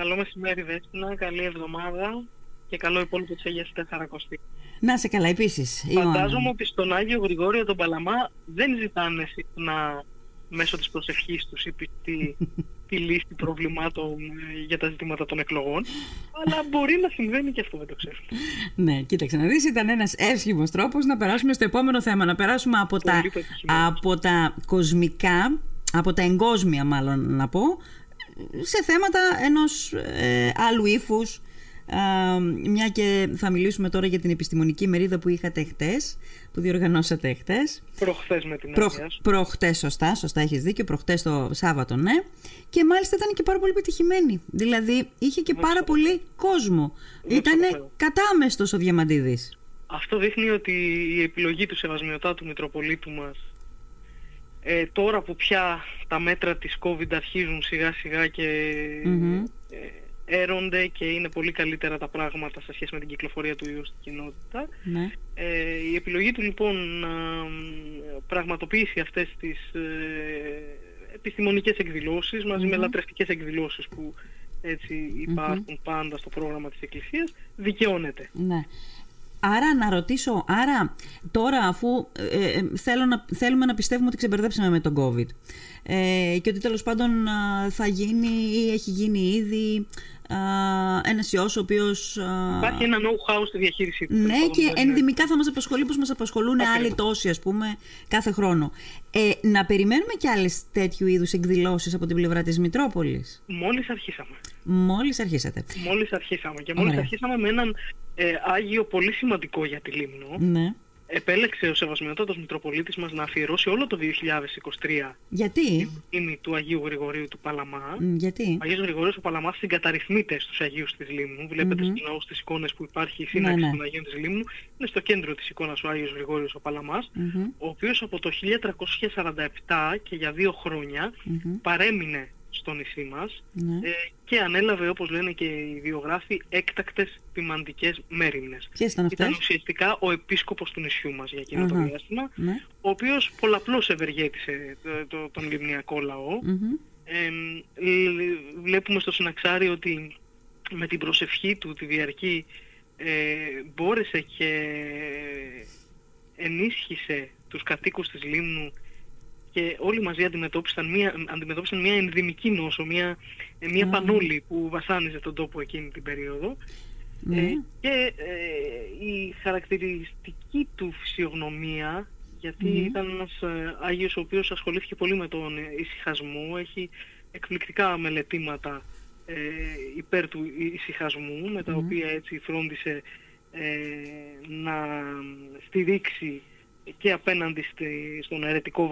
Καλό μεσημέρι Δέσποινα, καλή εβδομάδα και καλό υπόλοιπο της Αγίας Τεσσαρακοστή. Να σε καλά επίσης. Φαντάζομαι ότι στον Άγιο Γρηγόριο τον Παλαμά δεν ζητάνε συχνά μέσω της προσευχής τους ή τη, τη λύση προβλημάτων ε, για τα ζητήματα των εκλογών αλλά μπορεί να συμβαίνει και αυτό δεν το ξέρω. Ναι, κοίταξε να δεις ήταν ένας εύσχυμος τρόπος να περάσουμε στο επόμενο θέμα να περάσουμε από, τα, από τα κοσμικά από τα εγκόσμια μάλλον να πω σε θέματα ενός ε, άλλου ύφους μια και θα μιλήσουμε τώρα για την επιστημονική μερίδα που είχατε χτες, που διοργανώσατε χτες. Προχτές με την Προ, Προχτές, σωστά, σωστά έχεις δίκιο, προχτές το Σάββατο, ναι. Και μάλιστα ήταν και πάρα πολύ πετυχημένη. Δηλαδή είχε και πάρα πολύ κόσμο. Ήταν κατάμεστος ο Διαμαντίδης. Αυτό δείχνει ότι η επιλογή του Σεβασμιωτάτου Μητροπολίτου μας ε, τώρα που πια τα μέτρα της COVID αρχίζουν σιγά σιγά και έρονται και είναι πολύ καλύτερα τα πράγματα σε σχέση με την κυκλοφορία του ιού στην κοινότητα. Ναι. Ε, η επιλογή του λοιπόν να πραγματοποιήσει αυτές τις ε, επιστημονικές εκδηλώσεις με λατρευτικές εκδηλώσεις που έτσι πάντα στο πρόγραμμα της Εκκλησίας δικαιώνεται. Ναι. Άρα να ρωτήσω, άρα τώρα αφού ε, ε, θέλω να, θέλουμε να πιστεύουμε ότι ξεμπερδέψαμε με τον COVID ε, και ότι τέλος πάντων θα γίνει ή έχει γίνει ήδη ένας ιός ο οποίος. Υπάρχει ένα know-how στη διαχείρισή του. Ναι, και ενδυμικά θα μας απασχολεί όπως μας απασχολούν άλλοι τόσοι, ας πούμε, κάθε χρόνο. Ε, να περιμένουμε κι άλλες τέτοιου είδους εκδηλώσεις από την πλευρά της Μητρόπολης; Μόλις αρχίσαμε. Μόλις αρχίσατε. Μόλις αρχίσαμε. Και μόλις αρχίσαμε με έναν ε, Άγιο πολύ σημαντικό για τη Λίμνο. Ναι επέλεξε ο Σεβασμιότατος Μητροπολίτης μας να αφιερώσει όλο το 2023 γιατί; την του Αγίου Γρηγορίου του Παλαμά. γιατί; Ο Αγίος Γρηγορίος του Παλαμά συγκαταρρυθμείται στους Αγίους της Λίμνου. Βλέπετε mm-hmm. στους ναούς τις εικόνες που υπάρχει η σύναξη ναι, ναι. των Αγίων της Λίμνου. Είναι στο κέντρο της εικόνας ο Άγιος Γρηγόριος ο παλαμας ο οποίος από το 1347 και για δύο χρόνια παρέμεινε στο νησί μας ναι. ε, και ανέλαβε όπως λένε και οι βιογράφοι έκτακτες ποιμαντικές μέρημνες. Ποιες ήταν αυτές; Ήταν ουσιαστικά ο επίσκοπος του νησιού μας για εκείνο το διάστημα, ναι. ο οποίος πολλαπλώς ευεργέτησε το, τον λιμνιακό Ε, βλέπουμε στο συναξάρι ότι με την προσευχή του τη διαρκή ε, μπόρεσε και ενίσχυσε τους κατοίκους της Λίμνου και όλοι μαζί αντιμετώπισαν μια, αντιμετώπισαν μια ενδυμική νόσο, μια, μια πανούλη που βασάνιζε τον τόπο εκείνη την περίοδο. Ναι. Ε, και ε, η χαρακτηριστική του φυσιογνωμία, γιατί ήταν ένας ε, Άγιος ο οποίος ασχολήθηκε πολύ με τον ησυχασμό, έχει εκπληκτικά μελετήματα ε, υπέρ του ησυχασμού, με τα οποία έτσι φρόντισε να στηρίξει και απέναντι στη, στον αιρετικό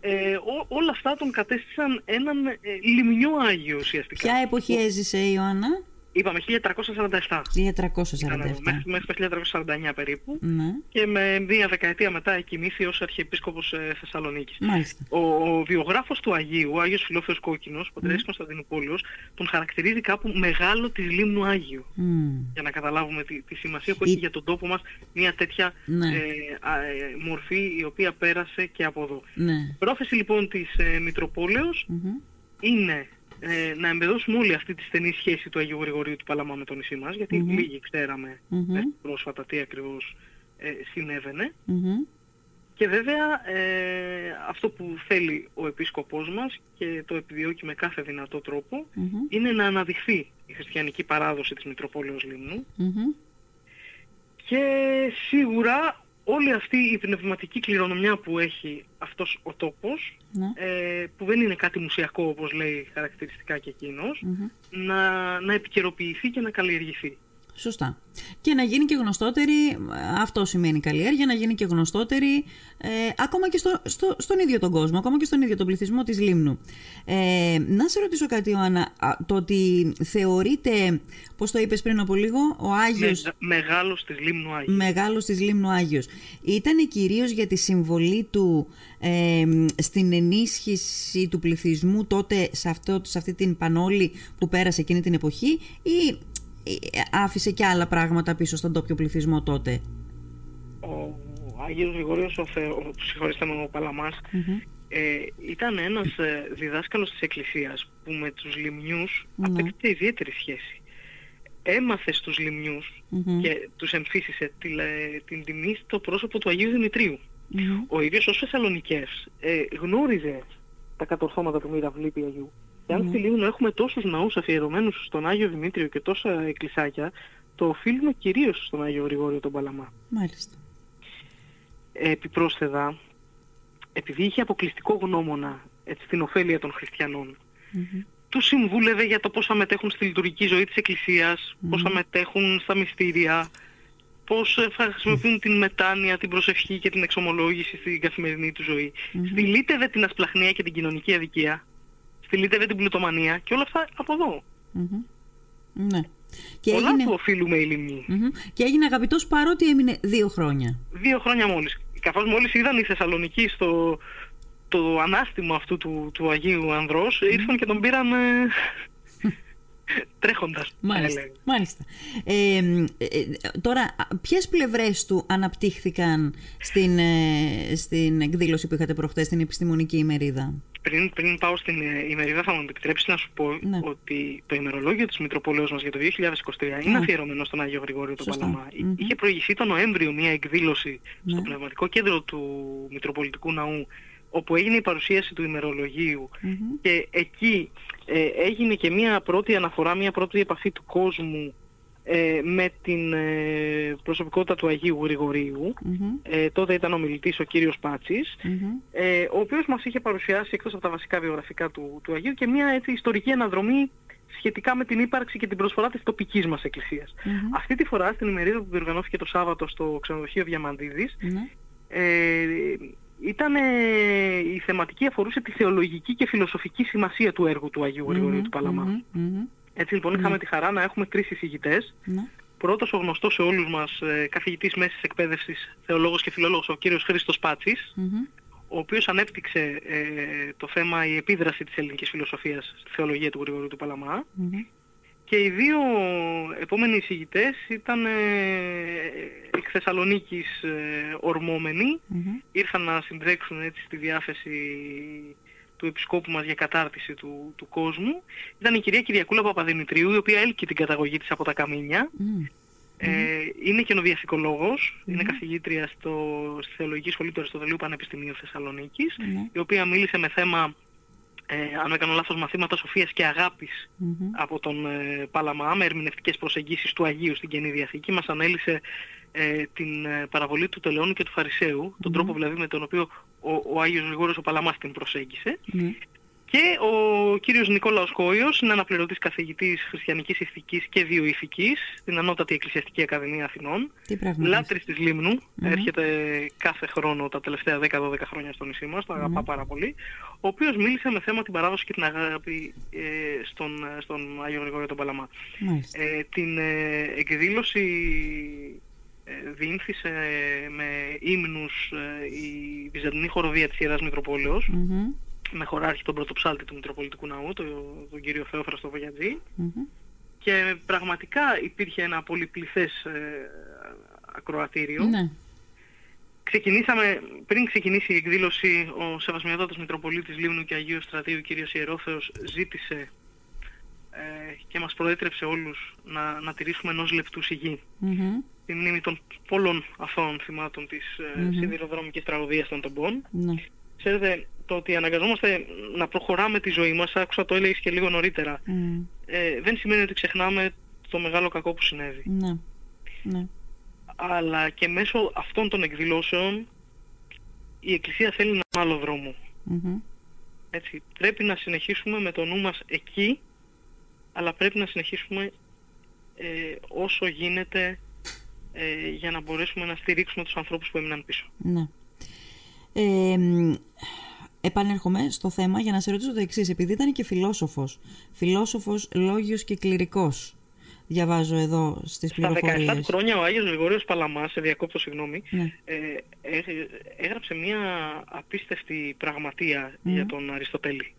ε, όλα αυτά τον κατέστησαν έναν ε, λιμνιό Άγιο ουσιαστικά. Ποια εποχή έζησε η Ιωάννα; Είπαμε 1347. 1347. Μέχρι, μέχρι το 1949 περίπου. Ναι. Και με μία δεκαετία μετά εκοιμήθη ως Αρχιεπίσκοπος ε, Θεσσαλονίκης. Μάλιστα. Ο, ο βιογράφος του Αγίου, ο Άγιος Φιλόφεος Κόκκινος, ο Πατέρης mm. Κωνσταντινούπολιος, τον χαρακτηρίζει κάπου μεγάλο της Λίμνου Άγιο. Mm. Για να καταλάβουμε τη, τη σημασία που έχει για τον τόπο μας μια τέτοια ναι. ε, ε, μορφή η οποία πέρασε και από εδώ. Ναι. Πρόθεση λοιπόν της ε, μητροπολεως είναι ε, να εμπεδώσουμε όλη αυτή τη στενή σχέση του Αγίου Γρηγορίου του Παλαμά με το νησί μας, γιατί mm-hmm. λίγοι ξέραμε πρόσφατα τι ακριβώς ε, συνεβαινε Και βέβαια ε, αυτό που θέλει ο επίσκοπός μας και το επιδιώκει με κάθε δυνατό τρόπο είναι να αναδειχθεί η χριστιανική παράδοση της Μητροπόλεως Λίμνου. Και σίγουρα όλη αυτή η πνευματική κληρονομιά που έχει αυτός ο τόπος, ναι. ε, που δεν είναι κάτι μουσιακό όπως λέει χαρακτηριστικά και εκεινος να, να επικαιροποιηθεί και να καλλιεργηθεί. Σωστά. Και να γίνει και γνωστότερη, αυτό σημαίνει καλλιέργεια, να γίνει και γνωστότερη ε, ακόμα και στο, στο, στον ίδιο τον κόσμο, ακόμα και στον ίδιο τον πληθυσμό της Λίμνου. Ε, να σε ρωτήσω κάτι, Ιωάννα, το ότι θεωρείται, πώς το είπες πριν από λίγο, ο Άγιος... Με, μεγάλος της Λίμνου Άγιος. Μεγάλος της Λίμνου Άγιος. Ήταν κυρίως για τη συμβολή του ε, στην ενίσχυση του πληθυσμού τότε σε, αυτό, σε αυτή την πανόλη που πέρασε εκείνη την εποχή ή άφησε και άλλα πράγματα πίσω στον τόπιο πληθυσμό τότε. Ο Άγιος Γρηγορίος, ο, Θεό, ο, συγχωρήστε με, ο παλαμας ε, ήταν ένας ε, διδάσκαλος της Εκκλησίας που με τους λιμνιούς mm. απέκτησε ιδιαίτερη σχέση. Έμαθε στους λιμνιους και τους εμφύσισε την, την τιμή στο πρόσωπο του Αγίου Ο ίδιος ως Θεσσαλονικές ε, γνώριζε τα κατορθώματα του Μυραβλήπη Αγίου. Και αν στη Λίμνο έχουμε τόσους ναούς αφιερωμένους στον Άγιο Δημήτριο και τόσα εκκλησάκια, το οφείλουμε κυρίως στον Άγιο Γρηγόριο τον Παλαμά. Μάλιστα. Επιπρόσθετα, επειδή είχε αποκλειστικό γνώμονα έτσι, την ωφέλεια των χριστιανών, mm-hmm. του συμβούλευε για το πώς θα μετέχουν στη λειτουργική ζωή της Εκκλησίας, mm-hmm. πώς θα μετέχουν στα μυστήρια, πώς θα χρησιμοποιούν την μετάνοια, την προσευχή και την εξομολόγηση στην καθημερινή του ζωή. Mm-hmm. Στυλίτευε την ασπλαχνία και την κοινωνική αδικία, στυλίτευε την πλουτομανία και όλα αυτά από εδώ. Ναι. Και Πολλά έγινε... του οφείλουμε η λιμνη Και έγινε αγαπητός παρότι έμεινε δύο χρόνια. Δύο χρόνια μόλις καθώς μόλις είδαν οι Θεσσαλονικοί στο το ανάστημα αυτού του, του Αγίου Ανδρός, ήρθαν και τον πήραν ε, τρέχοντας. Μάλιστα. μάλιστα. Ε, ε, τώρα, ποιες πλευρές του αναπτύχθηκαν στην, ε, στην εκδήλωση που είχατε προχτές, στην επιστημονική ημερίδα; Πριν, πριν πάω στην ε, ημερίδα θα μου επιτρέψεις να σου πω ναι. ότι το ημερολόγιο της Μητροπολέως μας για το 2023 είναι αφιερωμένο στον Άγιο Γρηγόριο του Παλαμά. Είχε προηγηθεί το Νοέμβριο μια εκδήλωση στο ναι. Πνευματικό Κέντρο του Μητροπολιτικού Ναού όπου έγινε η παρουσίαση του ημερολογίου και εκεί ε, έγινε και μια πρώτη αναφορά, μια πρώτη επαφή του κόσμου ε, με την ε, προσωπικότητα του Αγίου Ε, τότε ήταν ο μιλητής ο κύριος ε, ο οποίος μας είχε παρουσιάσει εκτός από τα βασικά βιογραφικά του, του Αγίου και μια έτσι, ιστορική αναδρομή σχετικά με την ύπαρξη και την προσφορά της τοπικής μας εκκλησίας. Αυτή τη φορά στην ημερίδα που διοργανώθηκε το Σάββατο στο ξενοδοχείο Διαμαντίδης ε, ήταν, η θεματική αφορούσε τη θεολογική και φιλοσοφική σημασία του έργου του Αγίου Γρηγορίου του Παλαμά. Έτσι λοιπόν είχαμε τη χαρά να έχουμε τρεις εισηγητές. Πρώτος ο γνωστός σε όλους μας ε, καθηγητής μέσης εκπαίδευσης, θεολόγος και φιλόλογος, ο κύριος Χρήστος ο οποίος ανέπτυξε ε, το θέμα η επίδραση της ελληνικής φιλοσοφίας στη θεολογία του Γρηγορίου του παλαμα Και οι δύο επόμενοι εισηγητές ήταν ε, εκ Θεσσαλονίκης ε, ορμομενοι ήρθαν να συντρέξουν έτσι στη διάθεση του επισκόπου μας για κατάρτιση του, του κόσμου. Ήταν η κυρία Κυριακούλα Παπαδημητρίου, η οποία έλκει την καταγωγή της από τα Καμίνια. Ε, είναι καινοδιαθηκολόγος, είναι καθηγήτρια στο, στη Θεολογική Σχολή του Αριστοτελείου Πανεπιστημίου Θεσσαλονίκης, η οποία μίλησε με θέμα, ε, αν δεν κάνω λάθος, μαθήματα σοφίας και αγάπης από τον ε, Παλαμά, με ερμηνευτικές προσεγγίσεις του Αγίου στην Καινή Διαθήκη. Μας ανέλησε ε, την ε, παραβολή του Τελεόνου και του Φαρισαίου, τον τρόπο δηλαδή με τον οποίο ο, ο Άγιος Γρηγόριος ο Παλαμάς την προσέγγισε. Και ο κύριος Νικόλαος Κόιος είναι αναπληρωτής καθηγητής χριστιανικής ηθικής και βιοειθικής στην Ανώτατη Εκκλησιαστική Ακαδημία Αθηνών. Λάτρης της λιμνου έρχεται κάθε χρόνο τα τελευταία 10-12 χρόνια στο νησί μας, το αγαπά πάρα πολύ. Ο οποίος μίλησε με θέμα την παράδοση και την αγάπη ε, στον, στον Άγιο Γρηγόριο τον Παλαμά. Ε, την ε, εκδήλωση ε, διήνθησε με ύμνους ε, η Βυζαντινή χοροδία της Ιεράς με χωράρχη τον πρωτοψάλτη του Μητροπολιτικού Ναού, τον, τον κύριο Θεόφραστο Βογιατζή. Και πραγματικά υπήρχε ένα πολυπληθές ε, ακροατήριο. Ναι. Ξεκινήσαμε, πριν ξεκινήσει η εκδήλωση, ο Σεβασμιότατος Μητροπολίτης Λίμνου και Αγίου Στρατείου, κύριος Ιερόθεος, ζήτησε ε, και μας προέτρεψε όλους να, να τηρήσουμε ενός λεπτού σιγή. Mm-hmm. Τη μνήμη των πολλών αθώων θυμάτων της mm-hmm. ε, σιδηροδρομικής τραγωδίας των τομπών. Mm-hmm. Ξέρετε, το ότι αναγκαζόμαστε να προχωράμε τη ζωή μας, άκουσα το έλεγες και λίγο νωρίτερα, mm. ε, δεν σημαίνει ότι ξεχνάμε το μεγάλο κακό που συνέβη. Ναι. ναι. Αλλά και μέσω αυτών των εκδηλώσεων η Εκκλησία θέλει ένα άλλο δρόμο. Mm-hmm. Έτσι, πρέπει να συνεχίσουμε με το νου μας εκεί, αλλά πρέπει να συνεχίσουμε ε, όσο γίνεται ε, για να μπορέσουμε να στηρίξουμε τους ανθρώπους που έμειναν πίσω. Ναι. Ε, επανέρχομαι στο θέμα για να σε ρωτήσω το εξής, επειδή ήταν και φιλόσοφος, φιλόσοφος, λόγιος και κληρικός. Διαβάζω εδώ στις πληροφορίες. Στα 17 χρόνια ο Άγιος Γρηγορίος Παλαμάς, σε διακόπτω συγγνώμη, ναι. ε, έγραψε μια απίστευτη πραγματεία για τον Αριστοτέλη.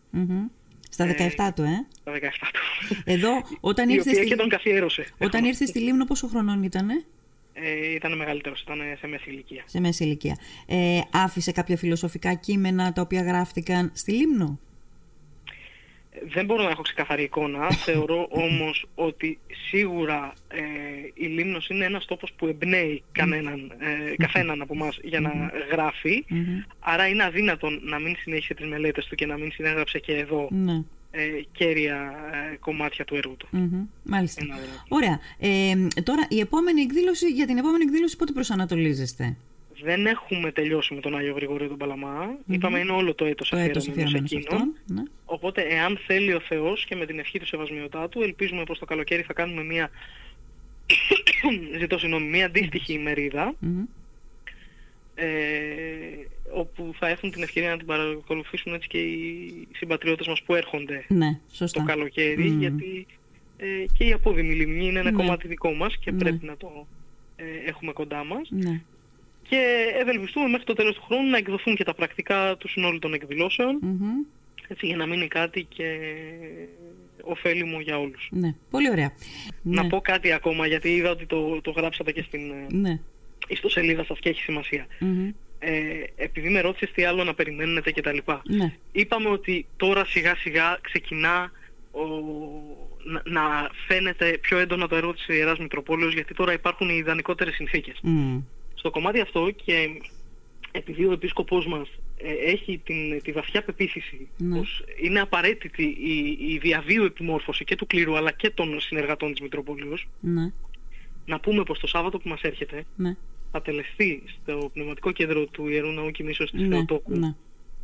Στα 17 ε, του, ε; Στα 17 του. Εδώ, όταν ήρθε, στη... και τον καθιέρωσε. Όταν ήρθε στη Λίμνο πόσο χρονών ήτανε; Ε, ήταν μεγαλύτερος, ήταν σε μέση ηλικία. Σε μέση ηλικία. Ε, άφησε κάποια φιλοσοφικά κείμενα τα οποία γράφτηκαν στη Λίμνο; Δεν μπορώ να έχω ξεκαθαρή εικόνα. Θεωρώ όμως ότι σίγουρα ε, η Λίμνος είναι ένας τόπος που εμπνέει κανέναν, ε, καθέναν από εμάς για να γράφει. Άρα είναι αδύνατον να μην συνέχισε τις μελέτες του και να μην συνέγραψε και εδώ Ναι. ε, κέρια ε, κομμάτια του έργου του. Μμμ, Μάλιστα. Ένα δράμα. Ωραία. Ε, τώρα, η επόμενη εκδήλωση, για την επόμενη εκδήλωση πότε προσανατολίζεστε; Δεν έχουμε τελειώσει με τον Άγιο Γρηγορίο τον παλαμα Είπαμε είναι όλο το έτος Το έτος αφιερωμένος σε αφιερωμένος σε εκείνον. αυτόν. Ναι. Οπότε, εάν θέλει ο Θεός και με την ευχή του σεβασμιωτά του, ελπίζουμε πως το καλοκαίρι θα κάνουμε μια, ζητώ συγγνώμη, μια αντίστοιχη ημερίδα, Μμμ. Ε, όπου θα έχουν την ευκαιρία να την παρακολουθήσουν έτσι και οι συμπατριώτες μας που έρχονται Ναι, σωστά. το καλοκαίρι, Μμμ. γιατί ε, και η απόδημη λιμνή είναι ένα Ναι. κομμάτι δικό μας και Ναι. πρέπει να το ε, έχουμε κοντά μας. Ναι. Και ευελπιστούμε μέχρι το τέλος του χρόνου να εκδοθούν και τα πρακτικά του συνόλου των εκδηλώσεων, Μμμ. έτσι, για να μείνει κάτι και ωφέλιμο για όλους. Ναι. Πολύ ωραία. Να Ναι. πω κάτι ακόμα, γιατί είδα ότι το, το γράψατε και στην ε, Ναι. Ιστοσελίδα σας και έχει σημασία. Μμμ. Ε, επειδή με ρώτησες τι άλλο να περιμένετε κτλ. Ναι. Είπαμε ότι τώρα σιγά σιγά ξεκινά ο, να, να φαίνεται πιο έντονα το έργο της Ιεράς Μητροπόλεως γιατί τώρα υπάρχουν οι ιδανικότερες συνθήκες. Μμ. Στο κομμάτι αυτό και επειδή ο επίσκοπός μας ε, έχει την, τη βαθιά πεποίθηση Ναι. πως είναι απαραίτητη η, η διαβίου επιμόρφωση και του κλήρου αλλά και των συνεργατών της Μητροπολίως Ναι. να πούμε πως το Σάββατο που μας έρχεται Ναι. θα τελεστεί στο πνευματικό κέντρο του Ιερού Ναού Κοιμήσεως της Ναι. Θεοτόκου Ναι.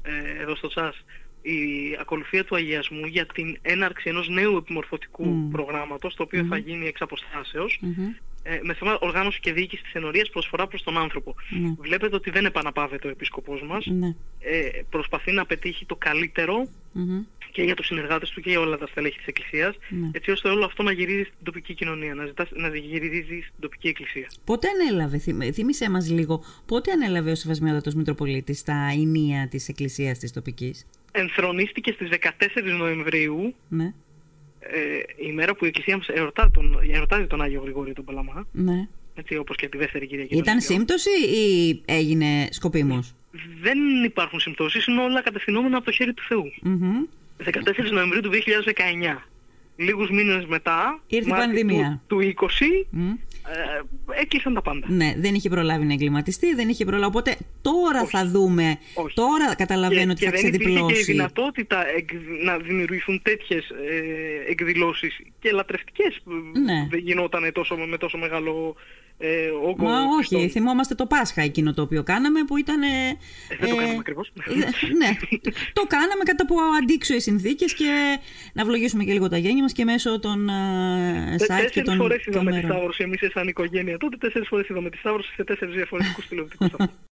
ε, εδώ στο ΤΣΑΣ η ακολουθία του αγιασμού για την έναρξη ενός νέου επιμορφωτικού Μμ. προγράμματος το οποιο θα γίνει εξ αποστάσεως Μμμ. ε, με θέμα οργάνωση και διοίκηση της ενορίας προσφορά προς τον άνθρωπο. Ναι. Βλέπετε ότι δεν επαναπάβεται ο επίσκοπός μας. Ναι. Ε, προσπαθεί να πετύχει το καλύτερο Μμμ. Και για τους συνεργάτες του και για όλα τα στελέχη της Εκκλησίας Ναι. έτσι ώστε όλο αυτό να γυρίζει στην τοπική κοινωνία, να, ζητά, να γυρίζει στην τοπική Εκκλησία. Πότε ανέλαβε, θυμ- θύμισέ μας λίγο, πότε ανέλαβε ο Σεβασμιότατος Μητροπολίτης τα ενία της Εκκλησίας της τοπικής; Ενθρονίστηκε στις 14 Νοεμβρίου Ναι. ε, η μέρα που η Εκκλησία μας εορτά τον, εορτάζει τον Άγιο Γρηγόριο τον Παλαμά Ναι. έτσι όπως και τη δεύτερη Κυριακή των Ήταν Αγιών. σύμπτωση ή έγινε σκοπίμως; Δεν υπάρχουν συμπτώσεις, είναι όλα κατευθυνόμενα από το χέρι του Θεού. Μμμ. 14 Νοεμβρίου του 2019. Λίγους μήνες μετά, Ήρθε η Μάρτη πανδημία. Του, του 20, Μμ. ε, έκλεισαν τα πάντα. Ναι, δεν είχε προλάβει να εγκληματιστεί, δεν είχε προλάβει. Οπότε τώρα Όχι. θα δούμε, Όχι. τώρα καταλαβαίνω ότι και θα δεν υπήρχε και η ξεδιπλώσει. δυνατότητα εκ- να δημιουργηθούν τέτοιες ε, εκδηλώσεις και λατρευτικές που Ναι. δεν γινόταν τόσο, με τόσο μεγάλο ε, όγκο. Μα όχι, πιστών. θυμόμαστε το Πάσχα εκείνο το οποίο κάναμε που ήταν. Ε, Ε, δεν το κάναμε ακριβώς. ε, ναι, το κάναμε κατά από αντίξωες συνθήκες και να ευλογήσουμε και λίγο τα γένια μας και μέσω των ε, Τε- site και Τέσσερις των, φορές των είδαμε τη μέρων. Σταύρωση εμείς σαν οικογένεια τότε, τέσσερις φορές είδαμε τη Σταύρωση σε τέσσερις διαφορετικούς τηλεοπτικούς σταθμούς.